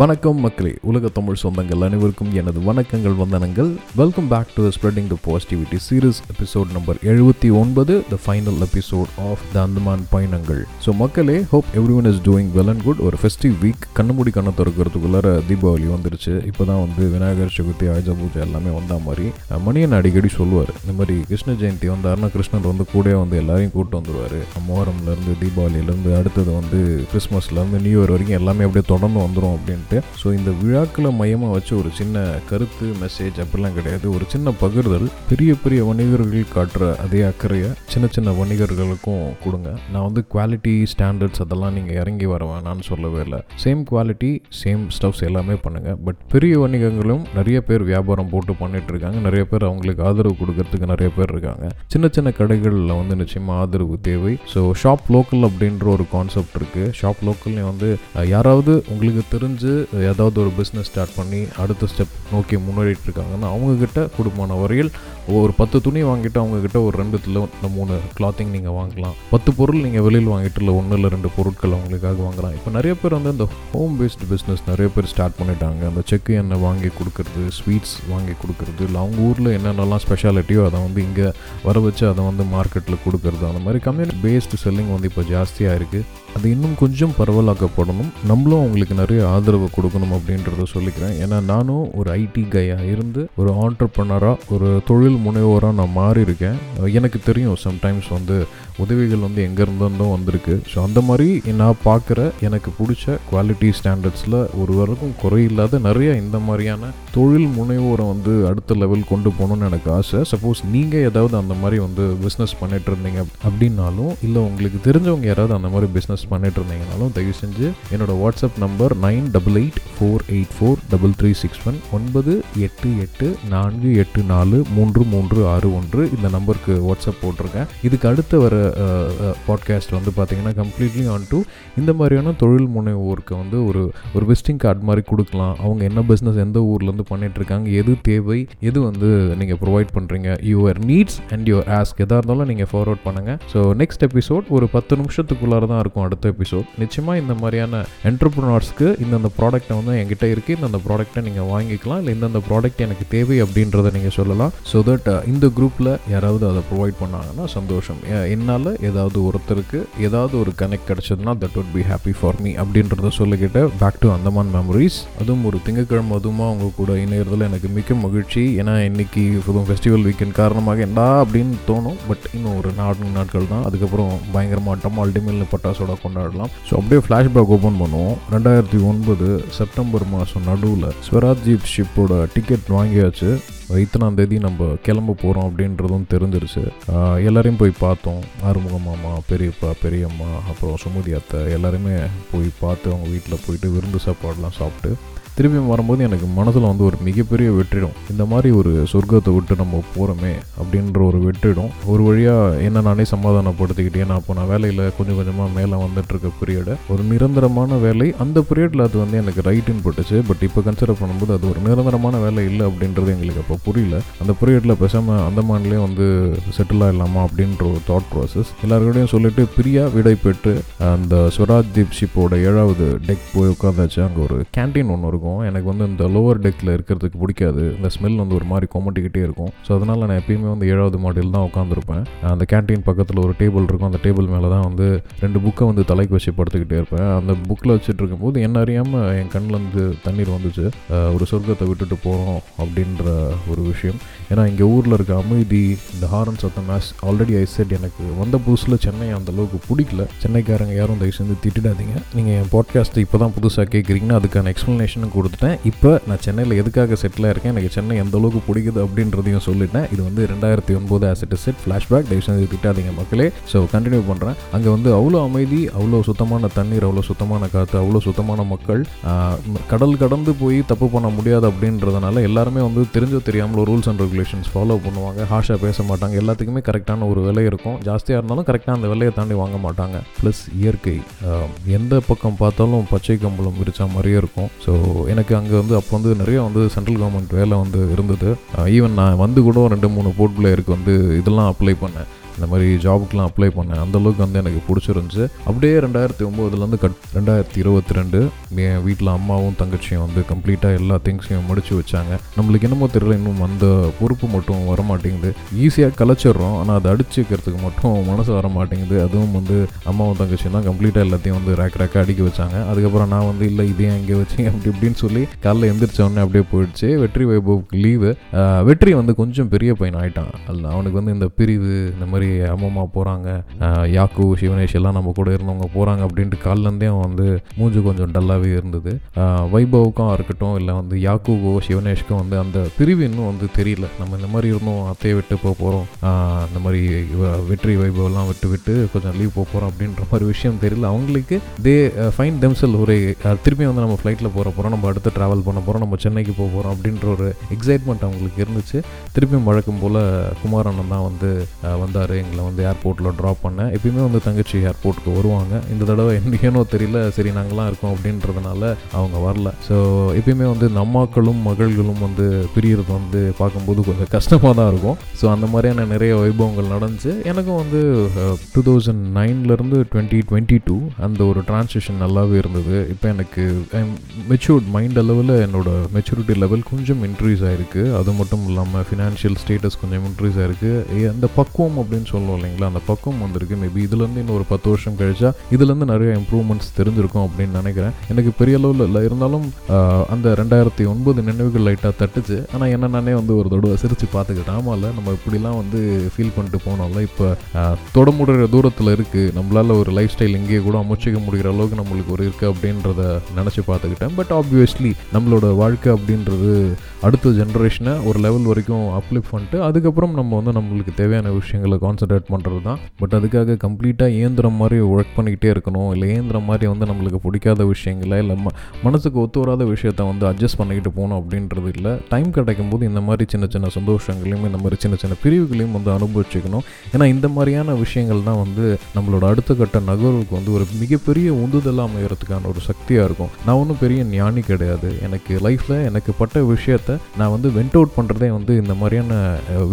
வணக்கம் மக்களே உலக தமிழ் சொந்தங்கள் அனைவருக்கும் எனது வணக்கங்கள் வந்தனங்கள். Welcome back to spreading the positivity series episode number எழுபத்தி ஒன்பது the final episode of the Andaman பயணங்கள் ஸோ மக்களே hope everyone is doing well and good ஒரு ஃபெஸ்டிவ் வீக் கண்ணுமூடி கண்ணை திறக்கிறதுக்குள்ளார தீபாவளி வந்துருச்சு. இப்போ தான் வந்து விநாயகர் சதுர்த்தி ஆயுத பூஜை எல்லாமே வந்த மாதிரி மணியன் அடிக்கடி சொல்லுவார். இந்த மாதிரி கிருஷ்ண ஜெயந்தி வந்தாருன்னா கிருஷ்ணர் வந்து கூட வந்து எல்லாரையும் கூப்பிட்டு வந்துடுவார் மோகரம்லேருந்து தீபாவளியிலேருந்து அடுத்தது வந்து கிறிஸ்மஸ்லேருந்து நியூ இயர் வரைக்கும் எல்லாமே அப்படியே தொடர்ந்து வந்துடும் அப்படின்னு அப்படின்ட்டு ஸோ இந்த விழாக்களை மையமாக வச்சு ஒரு சின்ன கருத்து மெசேஜ் அப்படிலாம் கிடையாது. ஒரு சின்ன பகிர்தல் பெரிய பெரிய வணிகர்கள் காட்டுற அதே அக்கறையை சின்ன சின்ன வணிகர்களுக்கும் கொடுங்க. நான் வந்து குவாலிட்டி ஸ்டாண்டர்ட்ஸ் அதெல்லாம் நீங்கள் இறங்கி வர வேணான்னு சொல்லவே இல்லை. சேம் குவாலிட்டி சேம் ஸ்டவ்ஸ் எல்லாமே பண்ணுங்கள் பட் பெரிய வணிகங்களும் நிறைய பேர் வியாபாரம் போட்டு பண்ணிட்டு இருக்காங்க நிறைய பேர் அவங்களுக்கு ஆதரவு கொடுக்கறதுக்கு நிறைய பேர் இருக்காங்க. சின்ன சின்ன கடைகளில் வந்து நிச்சயமாக ஆதரவு தேவை. ஸோ ஷாப் லோக்கல் அப்படின்ற ஒரு கான்செப்ட் இருக்குது ஷாப் லோக்கல்லையும் வந்து யாராவது உங்களுக்கு தெரிஞ்சு ஏதாவது ஒரு பிஸ்னஸ் ஸ்டார்ட் பண்ணி அடுத்த ஸ்டெப் நோக்கி முன்னேறிட்டு இருக்காங்கன்னா அவங்கக்கிட்ட குடும்பமான வரையில் ஒரு பத்து துணி வாங்கிட்டு அவங்கக்கிட்ட ஒரு ரெண்டு இல்லை மூணு கிளாத்திங் நீங்கள் வாங்கலாம். பத்து பொருள் நீங்கள் வெளியில் வாங்கிட்டு இல்லை ஒன்று இல்லை ரெண்டு பொருட்கள் அவங்களுக்காக வாங்கலாம். இப்போ நிறைய பேர் வந்து இந்த ஹோம் பேஸ்டு பிஸ்னஸ் நிறைய பேர் ஸ்டார்ட் பண்ணிட்டாங்க. அந்த செக்கு எண்ணெய் வாங்கி கொடுக்குறது ஸ்வீட்ஸ் வாங்கி கொடுக்குறது இல்லை அவங்க ஊரில் என்னென்னலாம் ஸ்பெஷாலிட்டியோ அதை வந்து இங்கே வர வச்சு அதை வந்து மார்க்கெட்டில் கொடுக்குறது அந்த மாதிரி கம்யூனிட்டி பேஸ்டு செல்லிங் வந்து இப்போ ஜாஸ்தியாக இருக்குது அது இன்னும் கொஞ்சம் பரவலாக்கப்படணும். நம்மளும் அவங்களுக்கு நிறைய ஆதரவு கொடுக்கணும் அப்படின்றத சொல்லிக்கிறேன். ஏன்னா நானும் ஒரு ஐடி கையாக இருந்து ஒரு ஆண்டர்பனராக ஒரு தொழில் முனைவோராக நான் மாறி இருக்கேன் எனக்கு தெரியும் சம்டைம்ஸ் வந்து உதவிகள் வந்து எங்கே வந்திருக்கு. ஸோ அந்த மாதிரி நான் பார்க்குற எனக்கு பிடிச்ச குவாலிட்டி ஸ்டாண்டர்ட்ஸில் ஒரு வரைக்கும் குறையில்லாத நிறைய இந்த மாதிரியான தொழில் முனைவோரை வந்து அடுத்த லெவல் கொண்டு போகணும்னு எனக்கு ஆசை. சப்போஸ் நீங்கள் ஏதாவது அந்த மாதிரி வந்து பிஸ்னஸ் பண்ணிட்டு இருந்தீங்க அப்படின்னாலும் இல்லை உங்களுக்கு தெரிஞ்சவங்க யாராவது அந்த மாதிரி பிஸ்னஸ் பண்ணிட்டு இருந்தீங்கனாலும் தயவு செஞ்சு என்னோட WhatsApp number nine double eight four eight four double three six one ஒன்பது எட்டு எட்டு நான்கு எட்டு நாலு மூன்று மூன்று ஆறு ஒன்று இந்த நம்பருக்கு வாட்ஸ்அப் போட்டிருக்கேன். இதுக்கு அடுத்து வர பாட்காஸ்ட் வந்து பார்த்தீங்கன்னா கம்ப்ளீட்லி ஆன் டு இந்த மாதிரியான தொழில் முனைவோருக்கு வந்து ஒரு ஒரு விசிட்டிங் கார்டு மாதிரி கொடுக்கலாம். அவங்க என்ன பிஸ்னஸ் எந்த ஊர்லேருந்து பண்ணிட்டு இருக்காங்க எது தேவை எது வந்து நீங்கள் ப்ரொவைட் பண்ணுறீங்க your needs and your ask எதாக இருந்தாலும் நீங்கள் ஃபார்வர்ட் பண்ணுங்கள் ஸோ நெக்ஸ்ட் எபிசோட் ஒரு பத்து நிமிஷத்துக்குள்ளார தான் இருக்கும் அடுத்த. எபிசோட் நிச்சயமாக இந்த மாதிரியான என்டர்பிரினர்ஸ்க்கு இந்தந்த ப்ராடக்ட்டை வந்து என்கிட்ட இருக்குது இந்தந்த ப்ராடக்ட்டை நீங்கள் வாங்கிக்கலாம். இல்லை இந்தந்த ப்ராடக்ட் எனக்கு தேவை அப்படின்றத நீங்கள் சொல்லலாம். ஸோ தட் இந்த குரூப்பில் யாராவது அதை ப்ரொவைட் பண்ணாங்கன்னா சந்தோஷம். என்னால் ஏதாவது ஒருத்தருக்கு ஏதாவது ஒரு connect கிடச்சதுன்னா that would be happy for me அப்படின்றத சொல்லிக்கிட்டு பேக் டு அந்தமான் மெமரிஸ் அதுவும் ஒரு திங்கக்கிழமை அதுவுமா அவங்க கூட இணையறதுல எனக்கு மிக்க மகிழ்ச்சி. ஏன்னா இன்னைக்கு புதும் ஃபெஸ்டிவல் வீக்கெண்ட் காரணமாக என்னடா அப்படின்னு தோணும். பட் இன்னும் ஒரு நான்கு நாட்கள் தான். அதுக்கப்புறம் பயங்கரமாக டமால் டிமில்னு பட்டாசோட கொண்டாடலாம். ஸோ அப்படியே ஃப்ளாஷ்பேக் ஓப்பன் பண்ணுவோம். ரெண்டாயிரத்தி ஒன்பது செப்டம்பர் மாதம் நடுவில் ஸ்வராஜ்ஜீப் ஷிப்போட டிக்கெட் வாங்கியாச்சு. இத்தனாம் தேதி நம்ம கிளம்ப போகிறோம் அப்படின்றதும் தெரிஞ்சிருச்சு. எல்லோரையும் எல்லாரையும் போய் பார்த்தோம். ஆறுமுக மாமா பெரியப்பா பெரியம்மா அப்புறம் சுமதி அத்தை எல்லாருமே போய் பார்த்து அவங்க வீட்டில் போயிட்டு விருந்து சாப்பாடெலாம் சாப்பிட்டு திரும்பியும் வரும்போது எனக்கு மனசில் வந்து ஒரு மிகப்பெரிய வெற்றிடும். இந்த மாதிரி ஒரு சொர்க்கத்தை விட்டு நம்ம போகிறோமே அப்படின்ற ஒரு வெற்றிடும். ஒரு வழியாக என்ன நானே சமாதானப்படுத்திக்கிட்டே நான் அப்போ நான் வேலையில் கொஞ்சம் கொஞ்சமாக மேலே வந்துட்டுருக்க பீரியடை ஒரு நிரந்தரமான வேலை. அந்த பீரியடில் அது வந்து எனக்கு ரைட்டுன்னு பட்டுச்சு. பட் இப்போ கன்சிடர் பண்ணும்போது அது ஒரு நிரந்தரமான வேலை இல்லை அப்படின்றது எங்களுக்கு அப்போ புரியல. அந்த பீரியடில் பேசாமல் அந்தமான்லேயே வந்து செட்டில் ஆகிடலாமா அப்படின்ற ஒரு தாட் ப்ராசஸ் எல்லாருக்கிட்டையும் சொல்லிட்டு பிரியா விடை பெற்று அந்த ஸ்வராஜ் தீப் ஷிப்போட ஏழாவது டெக் போய் உட்காந்தாச்சு அங்கே ஒரு கேண்டீன் ஒன்று இருக்கும். எனக்கு வந்து இந்த லோவர் டெக்கில் இருக்கிறதுக்கு பிடிக்காது. இந்த ஸ்மெல் வந்து ஒரு மாதிரி கொமட்டிக்கிட்டே இருக்கும். ஸோ அதனால் நான் எப்பயுமே வந்து ஏழாவது மாடியில் தான் உட்காந்துருப்பேன் அந்த கேண்டீன் பக்கத்தில் ஒரு டேபிள் இருக்கும். அந்த டேபிள் மேலே தான் வந்து ரெண்டு புக்கை வந்து தலைக்கு வச்சு படுத்துக்கிட்டே இருப்பேன். அந்த புக்கில் வச்சுட்டு இருக்கும்போது என்ன அறியாமல் என் கண்ணில் வந்து தண்ணீர் வந்துச்சு. ஒரு சொர்க்கத்தை விட்டுட்டு போகிறோம் அப்படின்ற ஒரு விஷயம். ஏன்னா இங்கே ஊரில் இருக்க அமைதி இந்த ஹாரன் சத்தம் மேஸ் ஆல்ரெடி ஐ செட் எனக்கு வந்த புதுசில் சென்னை அந்த அளவுக்கு பிடிக்கல. சென்னைக்காரங்க யாரும் தயவு செஞ்சு திட்டிடாதீங்க. நீங்கள் என் பாட்காஸ்ட்டை இப்போ தான் புதுசாக கேட்குறீங்கன்னா அதுக்கான எக்ஸ்ப்ளனேஷனும் கொடுத்துட்டேன். இப்போ நான் சென்னையில் எதுக்காக செட்டில் இருக்கேன்? எனக்கு சென்னை எந்த அளவுக்கு பிடிக்குது அப்படின்றதையும் சொல்லிட்டேன். இது வந்து ரெண்டாயிரத்தி ஒன்பது ஆஸ் இட் செட் ஃப்ளாஷ்பேக் தயவு செஞ்சு திட்டாதீங்க மக்களே. ஸோ கண்டினியூ பண்ணுறேன் அங்கே வந்து அவ்வளோ அமைதி அவ்வளோ சுத்தமான தண்ணீர் அவ்வளோ சுத்தமான காற்று அவ்வளோ சுத்தமான மக்கள் கடல் கடந்து போய் தப்பு பண்ண முடியாது அப்படின்றதுனால எல்லாருமே வந்து தெரிஞ்சோ தெரியாமல் ரூல்ஸ் அண்ட் ரெகுலேஷன்ஸ் ஃபாலோ பண்ணுவாங்க. ஹாஷாக பேச மாட்டாங்க. எல்லாத்துக்குமே கரெக்டான ஒரு விலை இருக்கும். ஜாஸ்தியாக இருந்தாலும் கரெக்டாக அந்த விலையை தாண்டி வாங்க மாட்டாங்க. ப்ளஸ் இயற்கை எந்த பக்கம் பார்த்தாலும் பச்சை கம்பளம் விரிச்சா மாதிரியே இருக்கும். ஸோ எனக்கு அங்கே வந்து அப்போ வந்து நிறைய வந்து சென்ட்ரல் கவர்மெண்ட் வேலை வந்து இருந்தது. ஈவன் நான் வந்து கூட ரெண்டு மூணு போர்ட் பிளேயருக்கு வந்து இதெல்லாம் அப்ளை பண்ணேன். இந்த மாதிரி ஜாபுக்கெலாம் அப்ளை பண்ணேன். அந்த அளவுக்கு வந்து எனக்கு பிடிச்சிருந்துச்சு. அப்படியே ரெண்டாயிரத்தி ஒம்போதுலேருந்து கட் ரெண்டாயிரத்தி இருபத்தி ரெண்டு என் வீட்டில் அம்மாவும் தங்கச்சியும் வந்து கம்ப்ளீட்டாக எல்லா திங்ஸையும் முடிச்சு வச்சாங்க. நம்மளுக்கு என்னமோ தெரியல இன்னும் அந்த பொறுப்பு மட்டும் வர மாட்டேங்குது ஈஸியாக கலைச்சிடுறோம் ஆனால் அதை அடிச்சுக்கிறதுக்கு மட்டும் மனசு வர மாட்டேங்குது அதுவும் வந்து அம்மாவும் தங்கச்சியும் தான் கம்ப்ளீட்டாக எல்லாத்தையும் வந்து ரேக் ரேக்காக அடிக்க வச்சாங்க. அதுக்கப்புறம் நான் வந்து இல்லை இதே இங்கே வச்சு அப்படி இப்படின்னு சொல்லி காலைல எந்திரிச்ச உடனே அப்படியே போயிடுச்சு. வெற்றி வைபவுக்கு லீவு வெற்றி வந்து கொஞ்சம் பெரிய பையன் ஆயிட்டான். அல்ல அவனுக்கு வந்து இந்த பிரிவு இந்த மாதிரி அம்மம்மா போகிறாங்க யாக்கு சிவனேஷ் எல்லாம் நம்ம கூட இருந்தவங்க போகிறாங்க அப்படின்ட்டு காலிலேருந்தே அவன் வந்து மூஞ்சு கொஞ்சம் டல்லாக நல்லாவே இருந்தது. வைபவுக்கும் இருக்கட்டும் இல்லை வந்து யாக்குவோ சிவனேஷ்க்கும் வந்து அந்த பிரிவு இன்னும் வந்து தெரியல. நம்ம இந்த மாதிரி இருந்தோம் அத்தையை விட்டு போக போகிறோம் இந்த மாதிரி வெற்றி வைபவெல்லாம் விட்டு விட்டு கொஞ்சம் லீவ் போக போகிறோம் அப்படின்ற மாதிரி விஷயம் தெரியல. அவங்களுக்கு தே ஃபைன் தெம்செல் ஒரு திருப்பி வந்து நம்ம ஃப்ளைட்டில் போகிற போகிறோம் நம்ம அடுத்து ட்ராவல் பண்ண போகிறோம் நம்ம சென்னைக்கு போக போகிறோம் அப்படின்ற ஒரு எக்ஸைட்மெண்ட் அவங்களுக்கு இருந்துச்சு. திருப்பியும் வழக்கம் போல் குமாரண்ணன் தான் வந்து வந்தார். எங்களை வந்து ஏர்போர்ட்டில் ட்ராப் பண்ண. எப்பயுமே வந்து தங்கச்சி ஏர்போர்ட்டுக்கு வருவாங்க. இந்த தடவை என்ன தெரியல. சரி நாங்களாம் இருக்கோம் அப்படின்றதுனால அவங்க வரல. ஸோ எப்பயுமே வந்து இந்த அம்மாக்களும் மகள்களும் வந்து பிரியறது வந்து பார்க்கும்போது கொஞ்சம் கஷ்டமாக தான் இருக்கும். ஸோ அந்த மாதிரியான நிறைய வைபவங்கள் நடந்துச்சு. எனக்கும் வந்து டூ தௌசண்ட் நைன்லேருந்து டுவெண்ட்டி டுவெண்ட்டி டூ அந்த ஒரு டிரான்ஸ்லேஷன் நல்லாவே இருந்தது. இப்போ எனக்கு மெச்சூர்ட் மைண்ட் அளவில் என்னோட மெச்சூரிட்டி லெவல் கொஞ்சம் இன்க்ரீஸ் ஆயிருக்கு. அது மட்டும் இல்லாமல் ஃபினான்ஷியல் ஸ்டேட்டஸ் கொஞ்சம் இன்க்ரீஸ் ஆயிருக்கு. அந்த பக்குவம் அப்படின்னு சொல்லுவோம் இல்லைங்களா? அந்த பக்குவம் வந்திருக்கு. மேபி இதுலேருந்து இன்னும் ஒரு பத்து வருஷம் கழிச்சா இதுலேருந்து நிறைய இம்ப்ரூவ்மெண்ட்ஸ் தெரிஞ்சிருக்கும் அப்படின்னு நினைக்கிறேன். எனக்கு பெரிய அளவில் இல்லை. இருந்தாலும் அந்த ரெண்டாயிரத்தி ஒன்பது நினைவுகள் லைட்டாக தட்டுச்சு. ஆனால் என்ன நானே வந்து ஒரு தடவை சிரித்து பார்த்துக்கிட்டேன். ஆமாம்ல நம்ம இப்படிலாம் வந்து ஃபீல் பண்ணிட்டு போனோம்ல. இப்போ தொட முடிகிற தூரத்தில் இருக்குது நம்மளால் ஒரு லைஃப் ஸ்டைல் இங்கேயே கூட அமைச்சிக்க முடிகிற அளவுக்கு நம்மளுக்கு ஒரு இருக்குது அப்படின்றத நினச்சி பார்த்துக்கிட்டேன். பட் ஆப்வியஸ்லி நம்மளோட வாழ்க்கை அப்படின்றது அடுத்த ஜென்ரேஷனை ஒரு லெவல் வரைக்கும் அப்லிஃப்ட் பண்ணிட்டு அதுக்கப்புறம் நம்ம வந்து நம்மளுக்கு தேவையான விஷயங்களை கான்சென்ட்ரேட் பண்ணுறது தான். பட் அதுக்காக கம்ப்ளீட்டாக இயந்திரம் மாதிரி ஒர்க் பண்ணிக்கிட்டே இருக்கணும். இல்லை இயந்திரம் மாதிரி வந்து நம்மளுக்கு பிடிக்காத விஷயங்களை இல்லை ம மனசுக்கு ஒத்து வராத விஷயத்த வந்து அட்ஜஸ்ட் பண்ணிக்கிட்டு போகணும் அப்படின்றது இல்லை. டைம் கிடைக்கும் போது இந்த மாதிரி சின்ன சின்ன சந்தோஷங்களையும் இந்த மாதிரி சின்ன சின்ன பிரிவுகளையும் வந்து அனுபவிச்சுக்கணும். ஏன்னா இந்த மாதிரியான விஷயங்கள் தான் வந்து நம்மளோட அடுத்த கட்ட நகர்வுக்கு வந்து ஒரு மிகப்பெரிய உந்துதலாக அமைகிறதுக்கான ஒரு சக்தியாக இருக்கும். நான் ஒன்றும் பெரிய ஞானி கிடையாது. எனக்கு லைஃப்பில் எனக்கு பட்ட விஷயத்த நான் வந்து வெண்ட் அவுட் பண்ணுறதே வந்து இந்த மாதிரியான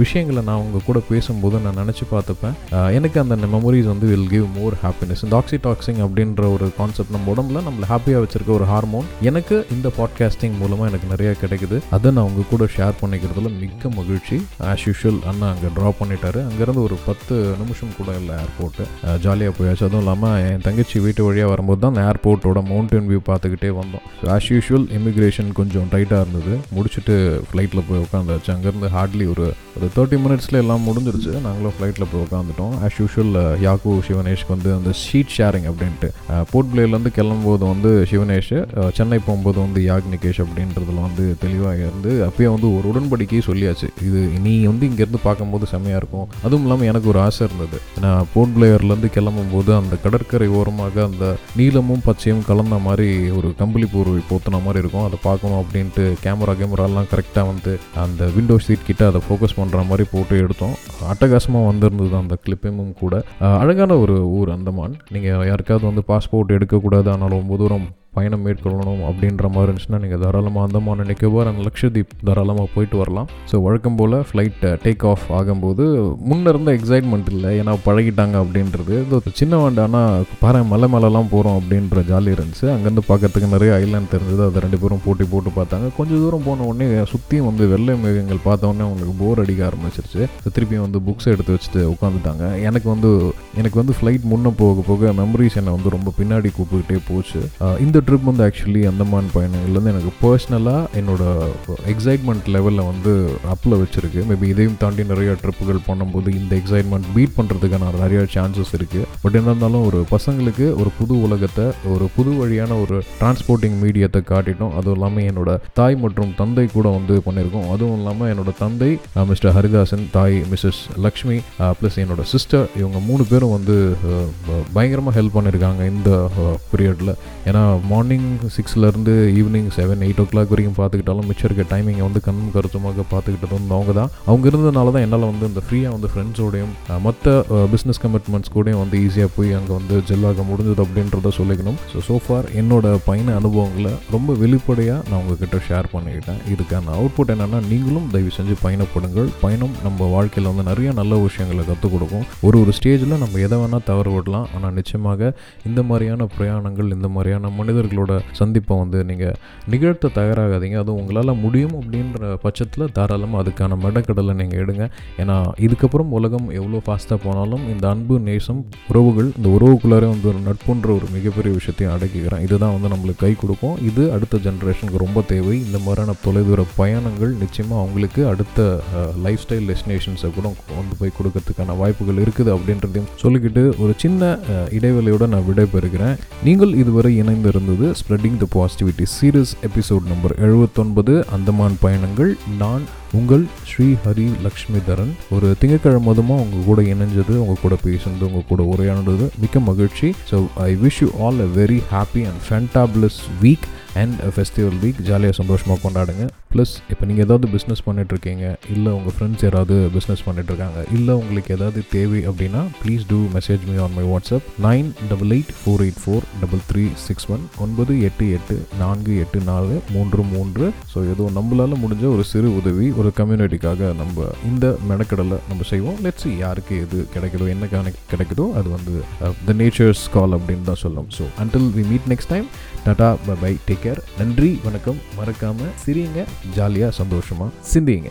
விஷயங்களை நான் அவங்க கூட பேசும்போது நான் நினச்சி பார்த்துப்பேன். எனக்கு அந்த மெமரிஸ் வந்து வில் கிவ் மோர் ஹாப்பினஸ் இந்த ஆக்சிடாக்சிங் அப்படின்ற ஒரு கான்செப்ட் நம்ம உடம்புல நம்மளை ஹாப்பியாக வச்சிருக்க ஒரு ஹார்மோன் எனக்கு இந்த பாட்காஸ்டிங் மூலமாக எனக்கு நிறைய கிடைக்குது. அதை நான் அவங்க கூட ஷேர் பண்ணிக்கிறதுல மிக்க மகிழ்ச்சி. ஆஸ் யூஷுவல் அண்ணா அங்கே ட்ராப் பண்ணிட்டாரு. அங்கேருந்து ஒரு பத்து நிமிஷம் கூட இல்லை ஏர்போர்ட்டு ஜாலியாக போயாச்சு. அதுவும் இல்லாமல் என் தங்கச்சி வீட்டு வழியாக வரும்போது தான் அந்த ஏர்போர்ட்டோட மவுண்டன் வியூ பார்த்துக்கிட்டே வந்தோம். ஆஸ் யூஷுவல் இமிக்ரேஷன் கொஞ்சம் டைட்டாக இருந்தது. முடிச்சுட்டு ஃப்ளைட்டில் போய் உட்காந்தாச்சு அங்கேருந்து ஹார்ட்லி ஒரு ஒரு தேர்ட்டி மினிட்ஸில் எல்லாம் முடிஞ்சிருச்சு. நாங்களும் ஃப்ளைட்டில் போய் உட்காந்துட்டோம் ஆஸ் யூஷுவல் யாக்கு சிவனேஷ்க்கு வந்து அந்த ஷீட் ஷேரிங் அப்படின்ட்டு போர்ட் பிளேலேருந்து கிளம்பும்போது வந்து சிவனேஷ் சென்னை போகும்போது வந்து யாக்னிகேஷ் அப்படின்றதுல வந்து தெளிவாக இருந்து அப்பயே வந்து ஒரு உடன்படிக்கை சொல்லியாச்சு. இது நீ வந்து இங்கேருந்து பார்க்கும்போது செம்மையாக இருக்கும். அதுவும் இல்லாமல் எனக்கு ஒரு ஆசை இருந்தது. நான் போர்ட் பிளேயர்லேருந்து கிளம்பும்போது அந்த கடற்கரை ஓரமாக அந்த நீலமும் பச்சையும் கலந்த மாதிரி ஒரு கம்பளி போர்வை போத்துன மாதிரி இருக்கும். அதை பார்க்கணும் அப்படின்ட்டு கேமரா கேமராலாம் கரெக்டாக வந்து அந்த விண்டோ சீட் கிட்ட அதை ஃபோக்கஸ் பண்ணுற மாதிரி போட்டு எடுத்தோம். அட்டகாசமாக வந்திருந்தது அந்த கிளிப்பிங்கும் கூட. அழகான ஒரு ஊர் அந்தமான் நீங்கள் யாருக்காவது வந்து பாஸ்போர்ட் எடுக்கக்கூடாது ஆனால் ரொம்ப தூரம் பயணம் மேற்கொள்ளணும் அப்படின்ற மாதிரி இருந்துச்சுன்னா நீங்கள் தாராளமாக அந்தமான் நினைக்கவோ அந்த லக்ஷதீப் தாராளமாக போயிட்டு வரலாம். ஸோ வழக்கம் போல் ஃப்ளைட் டேக் ஆஃப் ஆகும்போது முன்னே இருந்த எக்ஸைட்மெண்ட் இல்லை ஏன்னா பழகிட்டாங்க அப்படின்றது. இது சின்ன வேண்டானா பாரு மலை மேலெலாம் போகிறோம் அப்படின்ற ஜாலி இருந்துச்சு. அங்கேருந்து பார்க்கறதுக்கு நிறைய ஐலாண்ட் தெரிஞ்சது. அதை ரெண்டு பேரும் போட்டி போட்டு பார்த்தாங்க. கொஞ்சம் தூரம் போன உடனே சுற்றியும் வந்து வெள்ளை மேகங்கள் பார்த்தோன்னே அவங்களுக்கு போர் அடிக்க ஆரம்பிச்சிருச்சு. திருப்பியும் வந்து புக்ஸ் எடுத்து வச்சுட்டு உட்காந்துட்டாங்க எனக்கு வந்து எனக்கு வந்து ஃப்ளைட் முன்னே போக போக மெமரிஸ் என்னை வந்து ரொம்ப பின்னாடி கூப்பிட்டுக்கிட்டே போச்சு. Uh, இந்த ட்ரிப் வந்து ஆக்சுவலி அந்தமான் பயணங்கள்லேருந்து எனக்கு பர்சனலாக என்னோட எக்ஸைட்மெண்ட் லெவலில் வந்து அப்பில் வச்சுருக்கு. மேபி இதையும் தாண்டி நிறைய ட்ரிப்புகள் பண்ணும்போது இந்த எக்ஸைட்மெண்ட் பீட் பண்ணுறதுக்கான நிறையா சான்சஸ் இருக்குது பட் என்ன இருந்தாலும் ஒரு பசங்களுக்கு ஒரு புது உலகத்தை ஒரு புது வழியான ஒரு டிரான்ஸ்போர்ட்டிங் மீடியத்தை காட்டிட்டோம் அதுவும் இல்லாமல் என்னோட தாய் மற்றும் தந்தை கூட வந்து பண்ணியிருக்கோம். அதுவும் இல்லாமல் என்னோட தந்தை மிஸ்டர் ஹரிதாசன் தாய் மிஸ்ஸஸ் லக்ஷ்மி ப்ளஸ் என்னோட சிஸ்டர் இவங்க மூணு பேரும் வந்து பயங்கரமாக ஹெல்ப் பண்ணியிருக்காங்க இந்த பீரியடில் ஏன்னா மார்னிங் சிக்ஸ்லேருந்து evening seven eight o'clock வரைக்கும் பார்த்துக்கிட்டாலும் மிச்சம் இருக்க டைமிங்கை வந்து கண்ணும் கருத்துமாக பார்த்துக்கிட்டது வந்து அவங்க தான். அவங்க இருந்ததுனால தான் என்னால் வந்து இந்த ஃப்ரீயாக வந்து ஃப்ரெண்ட்ஸோடையும் மற்ற பிஸ்னஸ் கமிட்மெண்ட்ஸ் கூடயும் வந்து ஈஸியாக போய் அங்கே வந்து ஜெல்லாக முடிஞ்சது அப்படின்றத சொல்லிக்கணும். ஸோ சோஃபார் என்னோட பயண அனுபவங்களை ரொம்ப வெளிப்படையாக நான் உங்ககிட்ட ஷேர் பண்ணிக்கிட்டேன். இதுக்கான அவுட்புட் என்னென்னா நீங்களும் தயவு செஞ்சு பயணப்படுங்கள். பயணம் நம்ம வாழ்க்கையில் வந்து நிறைய நல்ல விஷயங்களை கற்றுக் கொடுக்கும். ஒரு ஒரு ஸ்டேஜில் நம்ம எதை வேணால் தவறு விடலாம் ஆனால் நிச்சயமாக இந்த மாதிரியான பிரயாணங்கள் இந்த மாதிரியான மனிதர்களோட சந்திப்பை வந்து நீங்கள் நிகழ்த்த தயாராகாதீங்க. அதுவும் உங்களால் முடியும் அப்படின்ற பட்சத்தில் தாராளமாக அதுக்கான மெடக்கடலை நீங்கள் எடுங்க. ஏன்னா இதுக்கப்புறம் உலகம் எவ்வளோ ஃபாஸ்ட்டாக போனாலும் இந்த அன்பு நேசம் உறவுகள் இந்த உறவுக்குள்ளாரே வந்து ஒரு நட்புன்ற ஒரு மிகப்பெரிய விஷயத்தையும் அடக்கிக்கிறேன் இதுதான் வந்து நம்மளுக்கு கை கொடுக்கும். இது அடுத்த ஜென்ரேஷனுக்கு ரொம்ப தேவை. இந்த மாதிரியான தொலைதூர பயணங்கள் நிச்சயமாக அவங்களுக்கு அடுத்த லைஃப் ஸ்டைல் டெஸ்டினேஷன்ஸை கூட கொண்டு போய் கொடுக்கறதுக்கான வாய்ப்புகள் இருக்குது அப்படின்றதையும் சொல்லிக்கிட்டு ஒரு சின்ன இடைவெளியோடு இடைவெளியோட நான் விடைபெறுகிறேன். நீங்கள் இதுவரை இணைந்து இருந்தது spreading the positivity series episode number எழுபத்தொன்பது அந்தமான் பயணங்கள். நான் உங்கள் ஸ்ரீ ஹரி லக்ஷ்மிதரன். ஒரு திங்கக்கிழமை மதமாக உங்கள் கூட இணைஞ்சது உங்கள் கூட பேசுனது உங்கள் கூட உரையாடுறது மிக்க மகிழ்ச்சி. So I wish you all a very happy and fantabulous week and festival week ஜாலியாக சந்தோஷமாக கொண்டாடுங்க. ப்ளஸ் இப்போ நீங்கள் ஏதாவது பிஸ்னஸ் இருக்கீங்க இல்லை உங்கள் ஃப்ரெண்ட்ஸ் யாராவது பிஸ்னஸ் இருக்காங்க இல்லை உங்களுக்கு ஏதாவது தேவை அப்படின்னா please do message me on my WhatsApp nine double eight four eight four double three six one ஒன்பது எட்டு எட்டு நான்கு எட்டு நாலு மூன்று மூன்று. ஸோ ஏதோ நம்மளால் முடிஞ்ச ஒரு சிறு உதவி ஒரு கம்யூனிட்டிக்காக நம்ம இந்த மெனக்கடலை நம்ம செய்வோம். லெட்ஸ் யாருக்கு எது கிடைக்குதோ என்ன கிடைக்குதோ அது வந்து த நேச்சர்ஸ் கால் அப்படின்னு தான் சொல்லலாம் so until we meet next time tata bye take care நன்றி வணக்கம். மறக்காமல் சிரிங்க ஜாலியாக சந்தோஷமாக சிந்திங்க